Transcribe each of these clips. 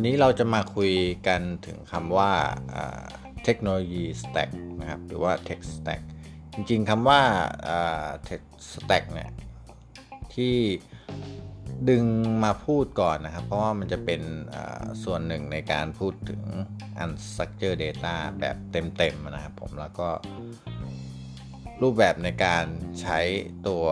วันนี้เราจะมาคุยกันถึงคำว่าเทคโนโลยี stack นะครับ หรือว่า tech stack จริงๆคำว่า tech stack เนี่ยที่ดึงมาพูดก่อนนะครับ เพราะว่ามันจะเป็นส่วนหนึ่งในการพูดถึง unstructured data แบบเต็มๆนะครับผมแล้วก็รูปแบบในการใช้ตัว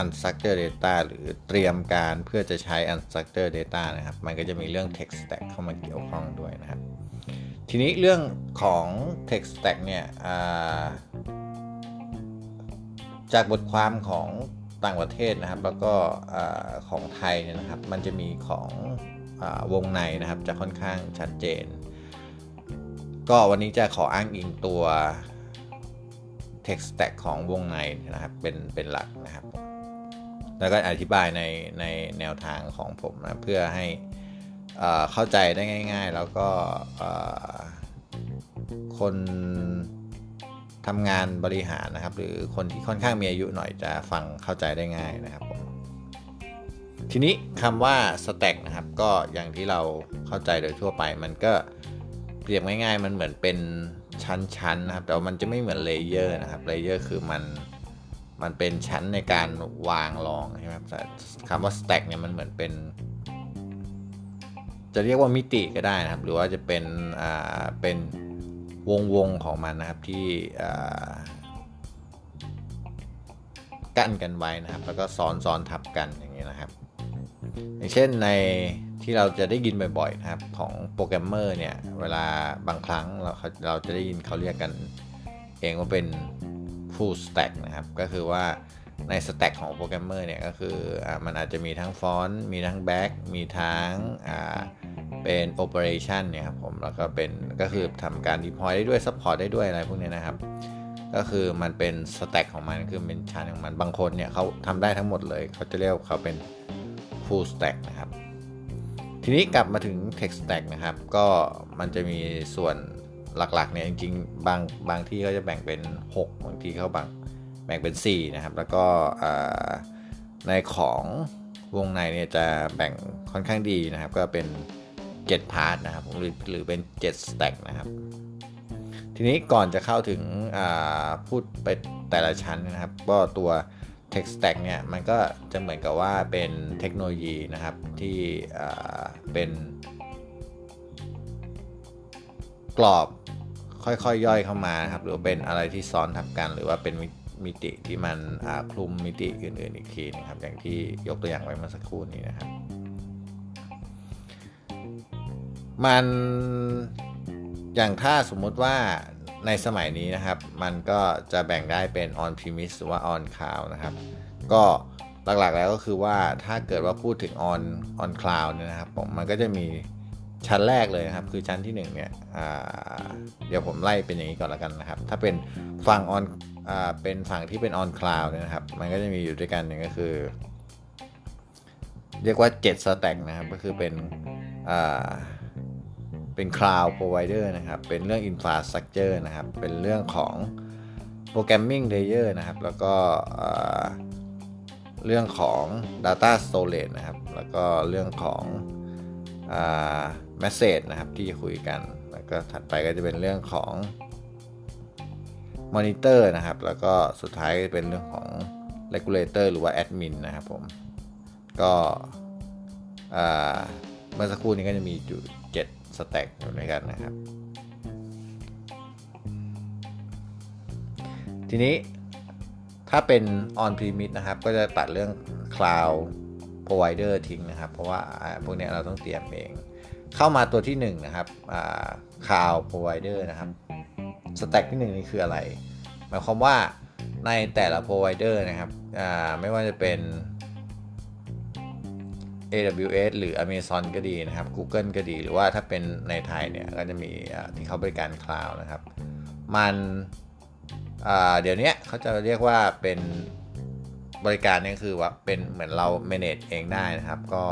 unstructured data หรือเตรียมการเพื่อจะใช้ unstructured data นะครับ มันก็จะมีเรื่อง text stack เข้ามาเกี่ยวข้องด้วยนะครับ ทีนี้เรื่องของ text stack เนี่ยจากบทความของต่างประเทศนะครับ แล้วก็ของไทยเนี่ยนะครับ มันจะมีของอวงในนะครับ จะค่อนข้างชัดเจน ก็วันนี้จะขออ้างอิงตัว text stack ของวงในนะครับ เป็นเป็นหลักนะครับ แล้วก็อธิบายในในแนวทางของผมนะเพื่อให้เข้าใจได้ง่าย ๆ แล้วก็คนทำงานบริหารนะครับ หรือคนที่ค่อนข้างมีอายุหน่อยจะฟังเข้าใจได้ง่ายนะครับผมทีนี้คำว่า stack นะครับก็อย่างที่เราเข้าใจโดยทั่วไป มันก็เปรียบง่าย ๆ มันเหมือนเป็นชั้นๆนะครับ แต่มันจะไม่เหมือน layer นะครับ layer คือมัน มันเป็นชั้นในการวางรองใช่ไหมครับคำว่า stack เนี่ยมันเหมือนเป็น จะเรียกว่ามิติก็ได้นะครับ หรือว่าจะเป็นอ่าเป็นวงวงของมันนะครับที่กั้นกันไว้นะครับ แล้วก็ซ้อนซ้อนทับกันอย่างนี้นะครับ อย่างเช่นในที่เราจะได้ยินบ่อยๆนะครับของโปรแกรมเมอร์เนี่ย เวลาบางครั้งเราเราจะได้ยินเขาเรียกกันเองว่าเป็น full stack นะครับ ก็คือว่าใน stack ของโปรแกรมเมอร์เนี่ยก็คือมันอาจจะมีทั้ง front มีทั้ง back มีทั้งเป็น operation เนี่ยครับผม แล้วก็เป็นก็คือทำการ deploy ได้ด้วย support ได้ด้วยอะไรพวกนี้นะครับ ก็คือมันเป็น stack ของมันคือเป็นชั้นของมันบางคนเนี่ยเขาทำได้ทั้งหมดเลย เขาจะเรียกเขาเป็น full stack นะครับทีนี้กลับมาถึง tech stack นะครับ ก็มันจะมีส่วน หลักๆเนี่ยจริงๆบางบางที่เขาจะแบ่งเป็น 6 บางที่เขาบางแบ่งเป็น 4 นะครับ แล้วก็ในของวงในเนี่ยจะแบ่งค่อนข้างดีนะครับ ก็เป็น 7 พาร์ทนะครับหรือหรือเป็น7 stack นะครับทีนี้ก่อนจะเข้าถึงพูดไปแต่ละชั้นนะครับ ก็ตัว tech stack เนี่ยมันก็จะเหมือนกับว่าเป็นเทคโนโลยีนะครับที่เป็นกรอบ ค่อยๆยย่อยเข้ามาครับ หรือเป็นอะไรที่ซ้อนทับกัน หรือว่าเป็นมิติที่มันคลุมมิติอื่นๆอีกทีนะครับ อย่างที่ยกตัวอย่างไว้เมื่อสักครู่นี้นะครับ มันอย่างถ้าสมมุติว่าในสมัยนี้นะครับ มันก็จะแบ่งได้เป็น on premise หรือว่า on cloud นะครับ ก็หลักๆแล้วก็คือว่าถ้าเกิดว่าพูดถึง on on cloud เนี่ยนะครับผมมันก็จะมี ชั้นแรกเลยนะครับ คือชั้นที่1เนี่ยเดี๋ยวผมไล่เป็นอย่างนี้ก่อนล้วกันนะครับ ถ้าเป็นฝั่ง on เป็นฝั่งที่เป็น on cloud นะครับ มันก็จะมีอยู่ด้วยกันหนึ่งก็คือ เรียกว่า7 stack นะครับ ก็คือเป็นเป็น cloud provider นะครับ เป็นเรื่อง infrastructure นะครับ เป็นเรื่องของ programming layer นะครับ แล้วก็เรื่องของ data storage นะครับ แล้วก็เรื่องของ message นะครับที่จะคุยกัน แล้วก็ถัดไปก็จะเป็นเรื่องของมอนิเตอร์นะครับ แล้วก็สุดท้ายเป็นเรื่องของ regulator หรือว่า admin นนะครับผม ก็เมื่อสักครู่นี้ก็จะมีอยู่7สแต็กอยู่ด้วยกันนะครับ ทีนี้ถ้าเป็น on premise นะครับ ก็จะตัดเรื่อง cloud provider ทิ้งนะครับ เพราะว่าพวกนี้เราต้องเตรียมเอง เข้ามาตัวที่1นะครับ cloud provider นะครับสแต็กที่ 1 นี่คืออะไร หมายความว่าในแต่ละ provider นะครับไม่ว่าจะเป็น AWS หรือ Amazon ก็ดีนะครับ Google ก็ดี หรือว่าถ้าเป็นในไทยเนี่ยก็จะมีที่เขาบริการคลาวด์นะครับ มันเดี๋ยวนี้เขาจะเรียกว่าเป็นบริการนี่คือว่าเป็นเหมือนเรา manage เองได้นะครับ ก็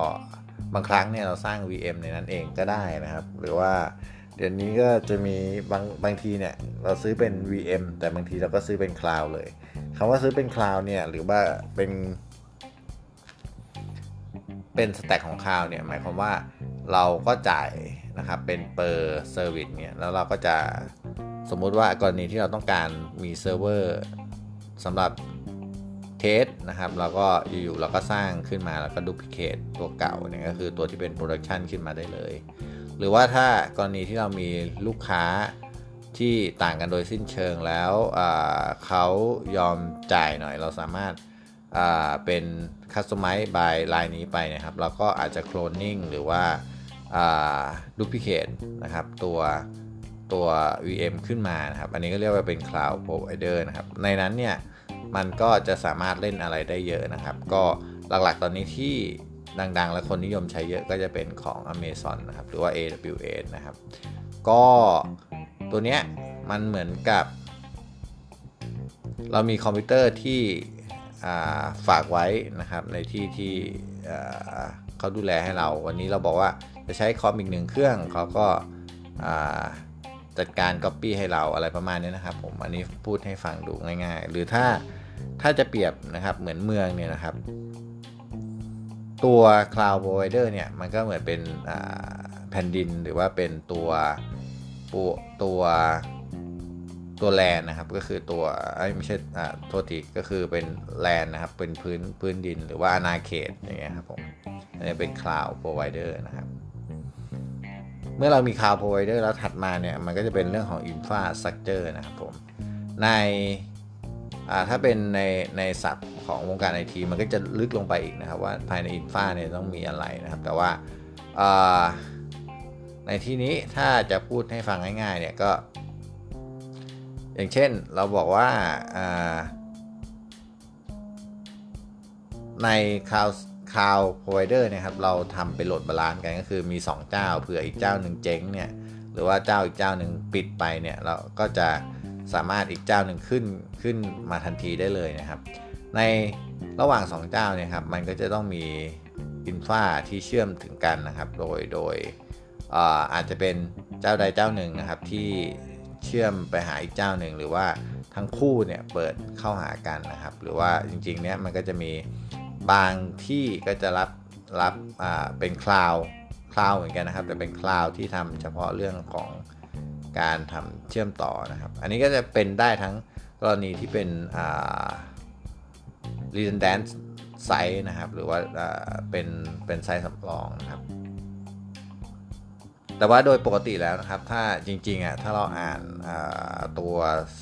บางครั้งเนี่ยเราสร้าง VM ในนั้นเองก็ได้นะครับ หรือว่าเดี๋ยวนี้ก็จะมีบางบางทีเนี่ยเราซื้อเป็น VM แต่บางทีเราก็ซื้อเป็น cloud เลยคำว่าซื้อเป็น cloud เนี่ยหรือว่าเป็น เป็น stack ของ cloud เนี่ยหมายความว่าเราก็จ่ายนะครับเป็น per service เนี่ยแล้วเราก็จะสมมุติว่ากรณีที่เราต้องการมีเซิร์ฟเวอร์สำหรับ test นะครับเราก็อยู่ๆเราก็สร้างขึ้นมาแล้วก็ duplicate ตัวเก่าเนี่ยก็คือตัวที่เป็น production ขึ้นมาได้เลย หรือว่าถ้ากรณีที่เรามีลูกค้าที่ต่างกันโดยสิ้นเชิงแล้วเขายอมจ่ายหน่อยเราสามารถเป็น Customize by ลายนี้ไปนะครับ เราก็อาจจะ Cloning หรือว่า Duplicate นะครับตัวตัว VM ขึ้นมานะครับ อันนี้ก็เรียกว่าเป็น Cloud Provider นะครับ ในนั้นเนี่ย มันก็จะสามารถเล่นอะไรได้เยอะนะครับ ก็หลักๆตอนนี้ที่ดังๆ และคนนิยมใช้เยอะก็จะเป็นของ Amazon นะครับ หรือว่า AWS นะครับ ก็ตัวเนี้ยมันเหมือนกับ เรามีคอมพิวเตอร์ที่ฝากไว้นะครับ ในที่ที่เขาดูแลให้เรา วันนี้เราบอกว่าจะใช้คอมอีกหนึ่งเครื่องเขาก็จัดการ Copy ให้เราอะไรประมาณนี้นะครับผม อันนี้พูดให้ฟังดูง่ายๆ หรือถ้า ถ้าจะเปรียบนะครับเหมือนเมืองเนี่ยนะครับ ตัว Cloud Provider เนี่ยมันก็เหมือนเป็นแผ่นดินหรือว่าเป็นตัวตัวตัวแลนนะครับก็คือตัวไม่ใช่อ่าโทษทีก็คือเป็นแลนนะครับเป็นพื้นพื้นดินหรือว่าอาณาเขตอย่างเงี้ยครับผมอันนี้เป็น Cloud Provider นะครับเมื่อเรามี Cloud Provider แล้วถัดมาเนี่ยมันก็จะเป็นเรื่องของ Infrastructure นะครับผมใน ถ้าเป็นในในศัพท์ของวงการไอทีมันก็จะลึกลงไปอีกนะครับว่าภายใน infra เนี่ยต้องมีอะไรนะครับ แต่ว่าในที่นี้ถ้าจะพูดให้ฟังง่ายๆเนี่ยก็ อย่างเช่นเราบอกว่าใน Cloud Cloud Provider เนี่ยครับเราทำเป็น load balance กันก็คือมี 2 เจ้าเผื่ออีกเจ้าหนึ่งเจ๊งเนี่ยหรือว่าเจ้าอีกเจ้าหนึ่งปิดไปเนี่ยเราก็จะ สามารถอีกเจ้าหนึ่งขึ้นขึ้นมาทันทีได้เลยนะครับ ในระหว่าง 2 เจ้าเนี่ยครับมันก็จะต้องมีอินฟาที่เชื่อมถึงกันนะครับ โดยโดยอาจจะเป็นเจ้าใดเจ้าหนึ่งนะครับที่เชื่อมไปหาอีกเจ้าหนึ่งหรือว่าทั้งคู่เนี่ยเปิดเข้าหากันนะครับ หรือว่าจริงๆเนี่ยมันก็จะมีบางที่ก็จะรับรับเป็น cloud cloud เหมือนกันนะครับ แต่เป็น cloud ที่ทำเฉพาะเรื่องของ การทำเชื่อมต่อนะครับ อันนี้ก็จะเป็นได้ทั้งกรณีที่เป็น redundant site นะครับ หรือว่าเป็นเป็น site สำรองนะครับ แต่ว่าโดยปกติแล้วนะครับ ถ้าจริงๆอะถ้าเราอ่านตัว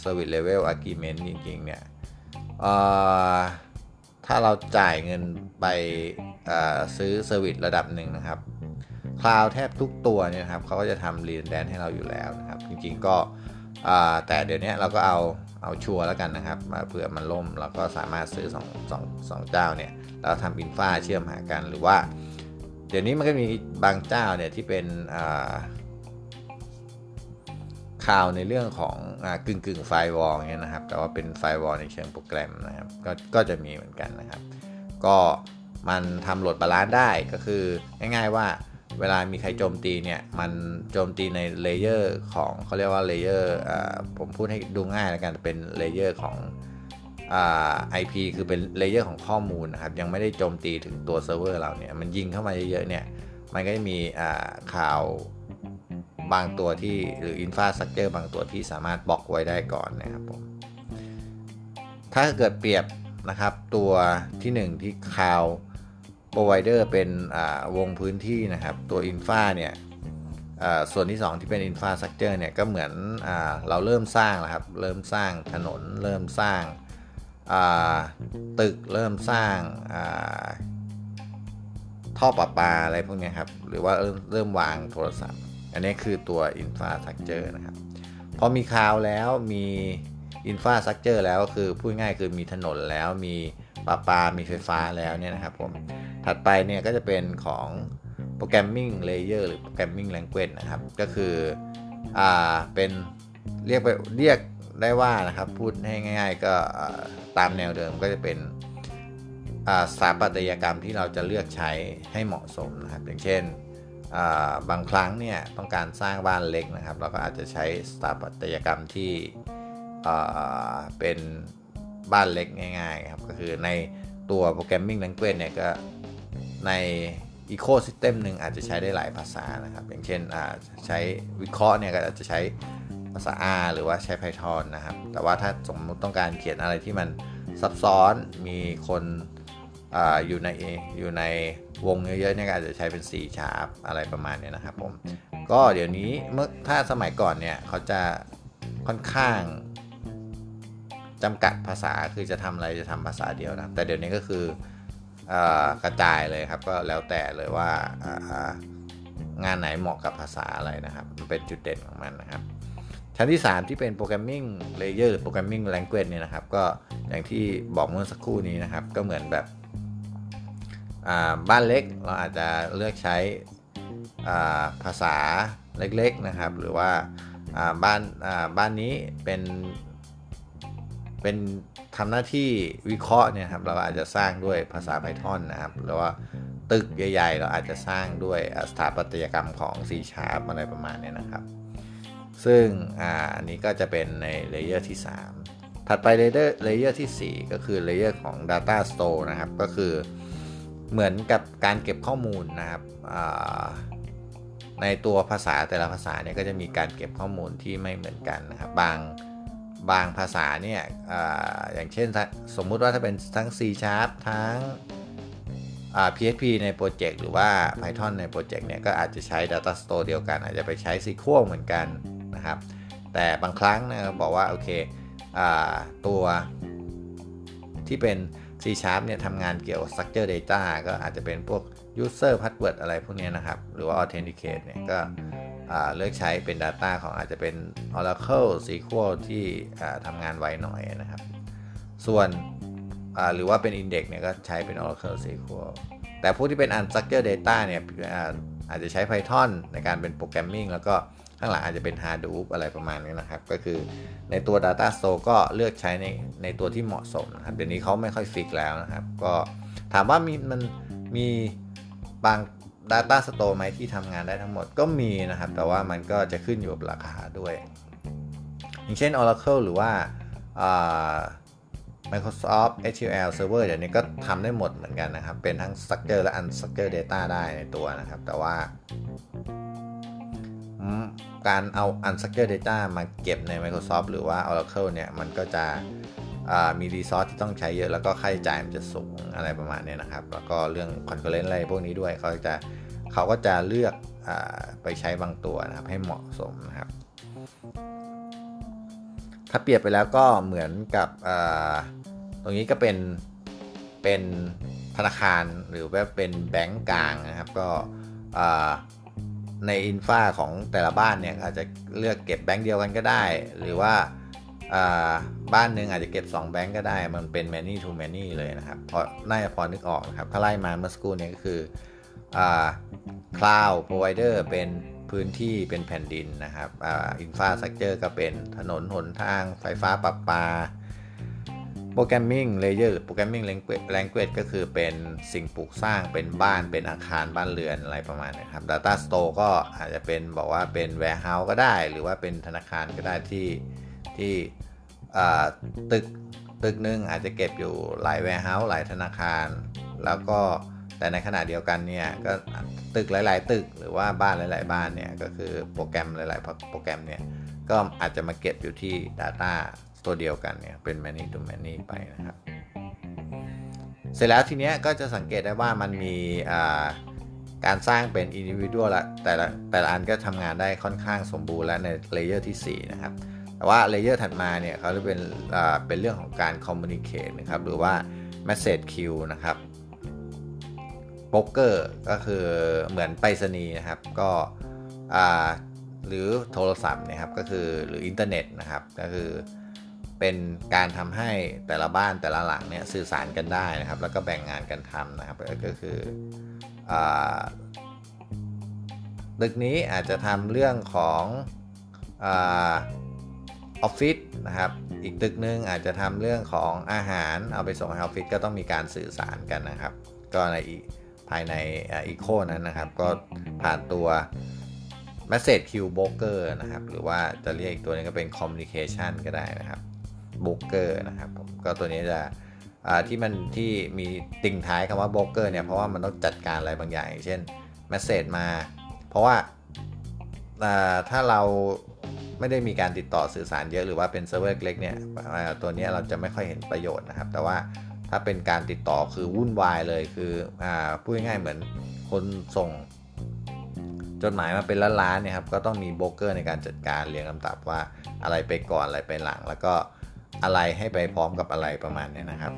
service level agreement จริงๆ เนี่ยถ้าเราจ่ายเงินไปซื้อ service ระดับหนึ่งนะครับ cloud แทบทุกตัวเนี่ยครับเขาก็จะทำ redundant ให้เราอยู่แล้วนะครับ จริงๆก็แต่เดี๋ยวนี้เราก็เอาเอาชัวร์แล้วกันนะครับมาเผื่อมันล่มเราก็สามารถซื้อ2 2 2เจ้าเนี่ยแล้วทำ infra เชื่อมหากันหรือว่า เดี๋ยวนี้มันก็มีบางเจ้าเนี่ยที่เป็นข่าวในเรื่องของอกึ่งกึ่ง firewall เนี่ยนะครับ แต่ว่าเป็น firewall ในเชิงโปรแกรมนะครับก็ก็จะมีเหมือนกันนะครับ ก็มันทำ load balance ได้ก็คือง่ายๆว่า เวลามีใครโจมตีเนี่ย มันโจมตีใน layer ของเขาเรียกว่า layer ผมพูดให้ดูง่ายแล้วกันเป็น layer ของ IP คือเป็น layer ของข้อมูลนะครับ ยังไม่ได้โจมตีถึงตัวเซิร์ฟเวอร์เราเนี่ย มันยิงเข้ามาเยอะๆเนี่ย มันก็จะมีข่าวบางตัวที่หรือ infrastructure บางตัวที่สามารถบล็อกไว้ได้ก่อนนะครับผมถ้าเกิดเปรียบนะครับตัวที่ 1 ที่ข่าว ปรไวเดอร์เป็นวงพื้นที่นะครับ ตัวอินฟาเนี่ยส่วนที่ 2 ที่เป็นอินฟาสตรักเจอร์เนี่ยก็เหมือนอเราเริ่มสร้างแล้วครับ เริ่มสร้างถนน เริ่มสร้างตึก เริ่มสร้างท่อประปาอะไรพวกนี้ครับ หรือว่าเริ่มเริ่มวางโทรศัพท์ อันนี้คือตัว Infrastructure นะครับ พอมีคลาวแล้วมี Infrastructure แล้วก็คือพูดง่ายคือมีถนนแล้วมี ประปามีไฟฟ้าแล้วเนี่ยนะครับผม ถัดไปเนี่ยก็จะเป็นของ Programming Layer หรือ Programming Language นะครับ ก็คืออ่าเป็นเรียกไปเรียกได้ว่านะครับพูดให้ง่าย ๆ ก็ตามแนวเดิมก็จะเป็นสถาปัตยกรรมที่เราจะเลือกใช้ให้เหมาะสมนะครับ อย่างเช่นบางครั้งเนี่ยต้องการสร้างบ้านเล็กนะครับ เราก็อาจจะใช้สถาปัตยกรรมที่เป็น บ้านเล็กง่ายๆครับ ก็คือในตัว Programming Language เนี่ยก็ในอีโคซิสเต็มหนึ่งอาจจะใช้ได้หลายภาษานะครับ อย่างเช่นใช้วิเคราะห์เนี่ยก็อาจจะใช้ภาษา R หรือว่าใช้ Python นะครับ แต่ว่าถ้าสมมติต้องการเขียนอะไรที่มันซับซ้อนมีคนออยู่ในอยู่ในวงเยอะๆเนี่ยอาจจะใช้เป็น C sharp อะไรประมาณนี้นะครับผม ก็เดี๋ยวนี้เมื่อถ้าสมัยก่อนเนี่ยเขาจะค่อนข้าง จำกัดภาษาคือจะทำอะไรจะทำภาษาเดียวนะแต่เดี๋ยวนี้ก็คือกระจายเลยครับก็แล้วแต่เลยว่างานไหนเหมาะกับภาษาอะไรนะครับ มันเป็นจุดเด่นของมันนะครับ ชั้นที่ 3 ที่เป็น programming layer หรือ programming language เนี่ยนะครับ ก็อย่างที่บอกเมื่อสักครู่นี้นะครับ ก็เหมือนแบบบ้านเล็กเราอาจจะเลือกใช้ภาษาเล็กๆนะครับ หรือว่าบ้านบ้านนี้เป็น เป็นทำหน้าที่วิเคราะห์เนี่ยครับเราอาจจะสร้างด้วยภาษา Python นะครับหรือว่าตึกใหญ่ๆ เราอาจจะสร้างด้วยสถาปัตยกรรมของ C Sharp อะไรประมาณนี้นะครับ ซึ่งอันนี้ก็จะเป็นใน layer ที่ 3 ถัดไป layer layer ที่ 4 ก็คือ layer ของ Data Store นะครับ ก็คือเหมือนกับการเก็บข้อมูลนะครับในตัวภาษาแต่ละภาษาเนี่ยก็จะมีการเก็บข้อมูลที่ไม่เหมือนกันนะครับบาง บางภาษาเนี่ยออย่างเช่นสมมุติว่าถ้าเป็นทั้ง C Sharp ทั้ง PHP ในโปรเจกต์หรือว่า Python ในโปรเจกต์เนี่ยก็อาจจะใช้ Data Store เดียวกัน อาจจะไปใช้ SQL เหมือนกันนะครับ แต่บางครั้งนะบอกว่า โอเคตัวที่เป็น C Sharp เนี่ยทำงานเกี่ยวกับ Structure Data ก็อาจจะเป็นพวก User Password อะไรพวกนี้นะครับ หรือว่า Authenticate เนี่ยก็ เลือกใช้เป็น Data ของอาจจะเป็น Oracle SQL ที่ทำงานไวหน่อยนะครับ ส่วนหรือว่าเป็น Index เนี่ยก็ใช้เป็น Oracle SQL แต่พวกที่เป็น Unstructured Data เนี่ยอาจจะใช้ Python ในการเป็น programming แล้วก็ข้างหลังอาจจะเป็น Hadoop อะไรประมาณนี้นะครับ ก็คือในตัว Data Store ก็เลือกใช้ในในตัวที่เหมาะสมนะครับ เดี๋ยวนี้เขาไม่ค่อย fix แล้วนะครับ ก็ถามว่ามีมันมีบาง Data Store ไหมที่ทำงานได้ทั้งหมดก็มีนะครับ แต่ว่ามันก็จะขึ้นอยู่กับราคาด้วย อย่างเช่น Oracle หรือว่า Microsoft SQL Server เดี๋ยวนี้ก็ทำได้หมดเหมือนกันนะครับ เป็นทั้ง Structure และ Unstructured Data ได้ในตัวนะครับ แต่ว่า การเอา Unstructured Data มาเก็บใน Microsoft หรือว่า Oracle เนี่ย มันก็จะ มี resource ที่ต้องใช้เยอะแล้วก็ค่าใช้จ่ายมันจะสูงอะไรประมาณนี้นะครับ แล้วก็เรื่อง performance อะไรพวกนี้ด้วยเขาจะเขาก็จะเลือกอไปใช้บางตัวนะครับ ให้เหมาะสมนะครับ ถ้าเปรียบไปแล้วก็เหมือนกับตรงนี้ก็เป็นเป็นธนาคารหรือว่าเป็นแบงก์กลางนะครับ ก็ในอินฟาของแต่ละบ้านเนี่ยอาจจะเลือกเก็บแบงก์เดียวกันก็ได้ หรือว่า บ้านหนึ่งอาจจะเก็บ 2 แบงก์ก็ได้ มันเป็น many to many เลยนะครับ พอน่าจะพอนึกออกนะครับ ถ้าไล่มาเมื่อสักครู่นี้ก็คือ cloud provider เป็นพื้นที่เป็นแผ่นดินนะครับ infrastructure ก็เป็นถนนหนทางไฟฟ้าประปา programming layer programming language ก็คือเป็นสิ่งปลูกสร้างเป็นบ้านเป็นอาคารบ้านเรือนอะไรประมาณนี้ครับ Data Store ก็อาจจะเป็นบอกว่าเป็น warehouse ก็ได้ หรือว่าเป็นธนาคารก็ได้ที่ที่ ตึกตึกนึงอาจจะเก็บอยู่หลาย warehouse หลายธนาคาร แล้วก็แต่ในขณะเดียวกันเนี่ยก็ตึกหลาย ๆ ตึกหรือว่าบ้านหลาย ๆ บ้านเนี่ยก็คือโปรแกรมหลาย ๆ โปรแกรมเนี่ยก็อาจจะมาเก็บอยู่ที่ Data ตัวเดียวกันเนี่ยเป็น many to many ไปนะครับ เสร็จแล้วทีเนี้ยก็จะสังเกตได้ว่ามันมีการสร้างเป็น individual ละแต่ละแต่ละอันก็ทำงานได้ค่อนข้างสมบูรณ์แล้วใน layer ที่ 4 นะครับ แต่ว่า layer ถัดมาเนี่ยเขาจะเป็นเป็นเรื่องของการ communicate นะครับหรือว่า Message Queue นะครับโป๊กเกอร์ก็คือเหมือนไปรษณีย์นะครับก็หรือโทรศัพท์นะครับก็คือหรืออินเทอร์เน็ตนะครับก็คือเป็นการทำให้แต่ละบ้านแต่ละหลังเนี่ยสื่อสารกันได้นะครับ แล้วก็แบ่งงานกันทำนะครับก็คืออตึกนี้อาจจะทำเรื่องของอ ออฟฟิศนะครับ อีกตึกนึงอาจจะทำเรื่องของอาหารเอาไปส่งให้ออฟฟิศก็ต้องมีการสื่อสารกันนะครับ ก็ในภายในอีโคนั้นนะครับ ก็ผ่านตัว Message Queue Broker นะครับ หรือว่าจะเรียกอีกตัวนึงก็เป็น Communication ก็ได้นะครับ Broker นะครับก็ตัวนี้จะที่มันที่มีติ่งท้ายคำว่า Broker เนี่ย เพราะว่ามันต้องจัดการอะไรบางอย่าง เช่น Message มา เพราะว่าถ้าเรา ไม่ได้มีการติดต่อสื่อสารเยอะหรือว่าเป็นเซิร์ฟเวอร์เล็กเนี่ยตัวนี้เราจะไม่ค่อยเห็นประโยชน์นะครับ แต่ว่าถ้าเป็นการติดต่อคือวุ่นวายเลยคือพูดง่ายๆเหมือนคนส่งจดหมายมาเป็นล้านๆเนี่ยครับก็ต้องมีโบรกเกอร์ในการจัดการเรียงลำดับว่าอะไรไปก่อนอะไรไปหลัง แล้วก็อะไรให้ไปพร้อมกับอะไรประมาณนี้นะครับ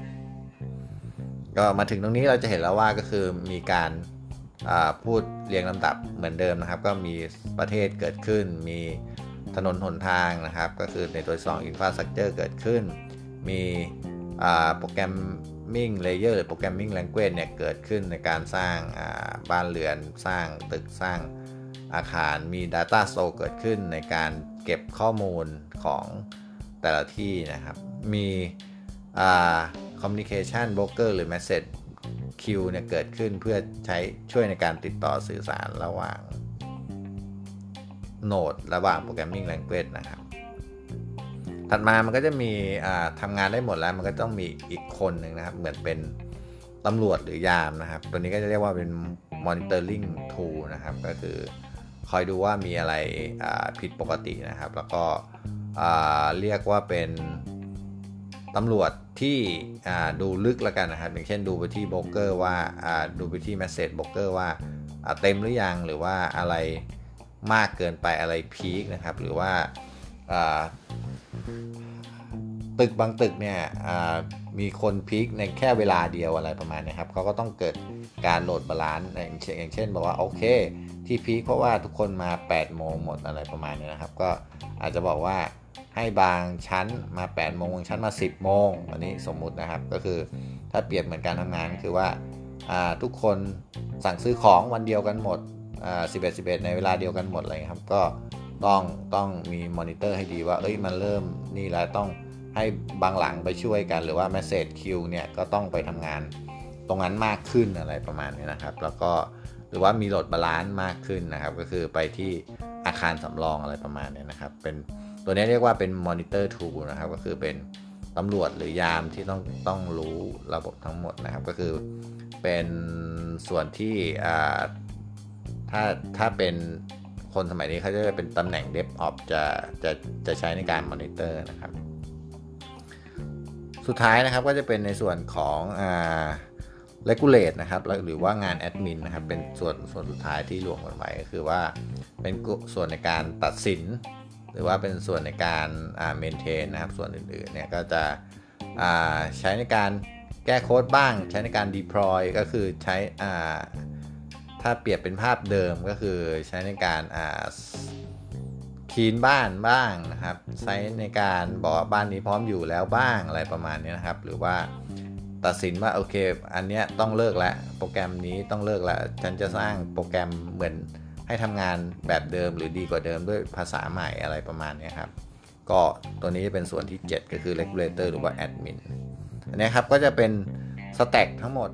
ก็มาถึงตรงนี้เราจะเห็นแล้วว่าก็คือมีการพูดเรียงลำดับเหมือนเดิมนะครับ ก็มีประเทศเกิดขึ้นมี ถนนหนทางนะครับ ก็คือในตัว2 Infrastructure เกิดขึ้น มี programming layer หรือ programming language เนี่ยเกิดขึ้นในการสร้างบ้านเรือนสร้างตึกสร้างอาคารมี Data Store เกิดขึ้นในการเก็บข้อมูลของแต่ละที่นะครับ มี Communication Broker หรือ Message Queue เนี่ยเกิดขึ้นเพื่อใช้ช่วยในการติดต่อสื่อสารระหว่าง โนดระหว่าง Programming Language นะครับ ถัดมามันก็จะมีทำงานได้หมดแล้ว มันก็ต้องมีอีกคนหนึ่งนะครับ เหมือนเป็นตำรวจหรือยามนะครับ ตัวนี้ก็จะเรียกว่าเป็น monitoring tool นะครับ ก็คือคอยดูว่ามีอะไรผิดปกตินะครับ แล้วก็เรียกว่าเป็นตำรวจที่ดูลึกแล้วกันนะครับ อย่างเช่นดูไปที่โบรกเกอร์ว่าดูไปที่แมสเซจโบรกเกอร์ว่าเต็มหรือยังหรือว่าอะไร มากเกินไปอะไรพีคนะครับ หรือว่าตึกบางตึกเนี่ยมีคนพีคในแค่เวลาเดียวอะไรประมาณนี้ครับเขาก็ต้องเกิดการ load balance อย่างเช่นบอกว่าโอเค ที่ peak เพราะว่าทุกคนมา 8 โมงหมดอะไรประมาณนี้นะครับ ก็อาจจะบอกว่าให้บางชั้นมา 8 โมงบางชั้นมา 10 โมงอันนี้สมมุตินะครับก็คือถ้าเปรียบเหมือนการทำงานคือว่าทุกคนสั่งซื้อของวันเดียวกันหมด สิบเอ็ดสิบเอ็ดในเวลาเดียวกันหมดเลยครับ ก็ต้องต้องมีมอนิเตอร์ให้ดีว่า เอ้ยมันเริ่มนี่แล้วต้องให้บางหลังไปช่วยกัน หรือว่า Message Queue เนี่ยก็ต้องไปทำงานตรงนั้นมากขึ้นอะไรประมาณนี้นะครับ แล้วก็หรือว่ามี load balance มากขึ้นนะครับ ก็คือไปที่อาคารสำรองอะไรประมาณนี้นะครับ เป็นตัวนี้เรียกว่าเป็น monitor tool นะครับ ก็คือเป็นตำรวจหรือยามที่ต้องต้องรู้ระบบทั้งหมดนะครับ ก็คือเป็นส่วนที่ ถ้าถ้าเป็นคนสมัยนี้เขาจะเป็นตำแหน่ง DevOps จะจะจะใช้ในการมอนิเตอร์นะครับ สุดท้ายนะครับก็จะเป็นในส่วนของอ่า regulate นะครับหรือว่างานแอดมินนะครับเป็นส่วนส่วนสุดท้ายที่รวมกันไว้ก็คือว่าเป็นส่วนในการตัดสิน หรือว่าเป็นส่วนในการอ่า maintain นะครับส่วนอื่นๆเนี่ยก็จะอ่าใช้ในการแก้โค้ดบ้าง ใช้ในการ deploy ก็คือใช้อ่า ถ้าเปรียบเป็นภาพเดิมก็คือใช้ในการอ่าคีนบ้านบ้างนะครับใช้ในการบอกบ้านนี้พร้อมอยู่แล้วบ้างอะไรประมาณนี้นะครับ หรือว่าตัดสินว่าโอเค อันเนี้ยต้องเลิกแล้วโปรแกรมนี้ต้องเลิกแล้วฉันจะสร้างโปรแกรมเหมือนให้ทำงานแบบเดิมหรือดีกว่าเดิมด้วยภาษาใหม่อะไรประมาณนี้ครับ ก็ตัวนี้เป็นส่วนที่ 7 ก็คือ regulator หรือว่า admin อันนี้ครับก็จะเป็นสแต็กทั้งหมด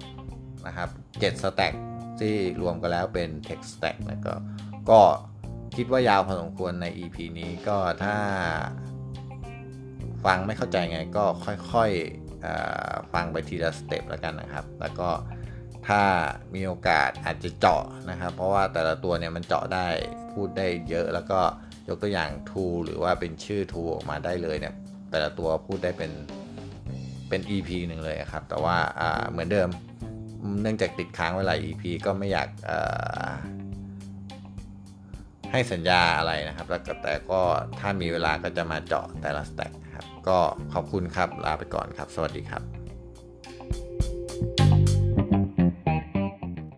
นะครับ7สแต็ก ที่รวมกันแล้วเป็น text stack นะก็ก็คิดว่ายาวพอสมควรใน EP นี้ก็ถ้าฟังไม่เข้าใจไงก็ค่อยๆฟังไปทีละสเต็ปแล้วกันนะครับ แล้วก็ถ้ามีโอกาสอาจจะเจาะนะครับ เพราะว่าแต่ละตัวเนี่ยมันเจาะได้พูดได้เยอะ แล้วก็ยกตัวอย่าง tool หรือว่าเป็นชื่อ tool ออกมาได้เลยเนี่ยแต่ละตัวพูดได้เป็นเป็น EP หนึ่งเลยครับ แต่ว่าเหมือนเดิม เนื่องจากติดค้างเวลา EP ก็ไม่อยากให้สัญญาอะไรนะครับ แล้วแต่ก็ถ้ามีเวลาก็จะมาเจาะแต่ละสแต็กครับ ก็ขอบคุณครับลาไปก่อนครับ สวัสดีครับ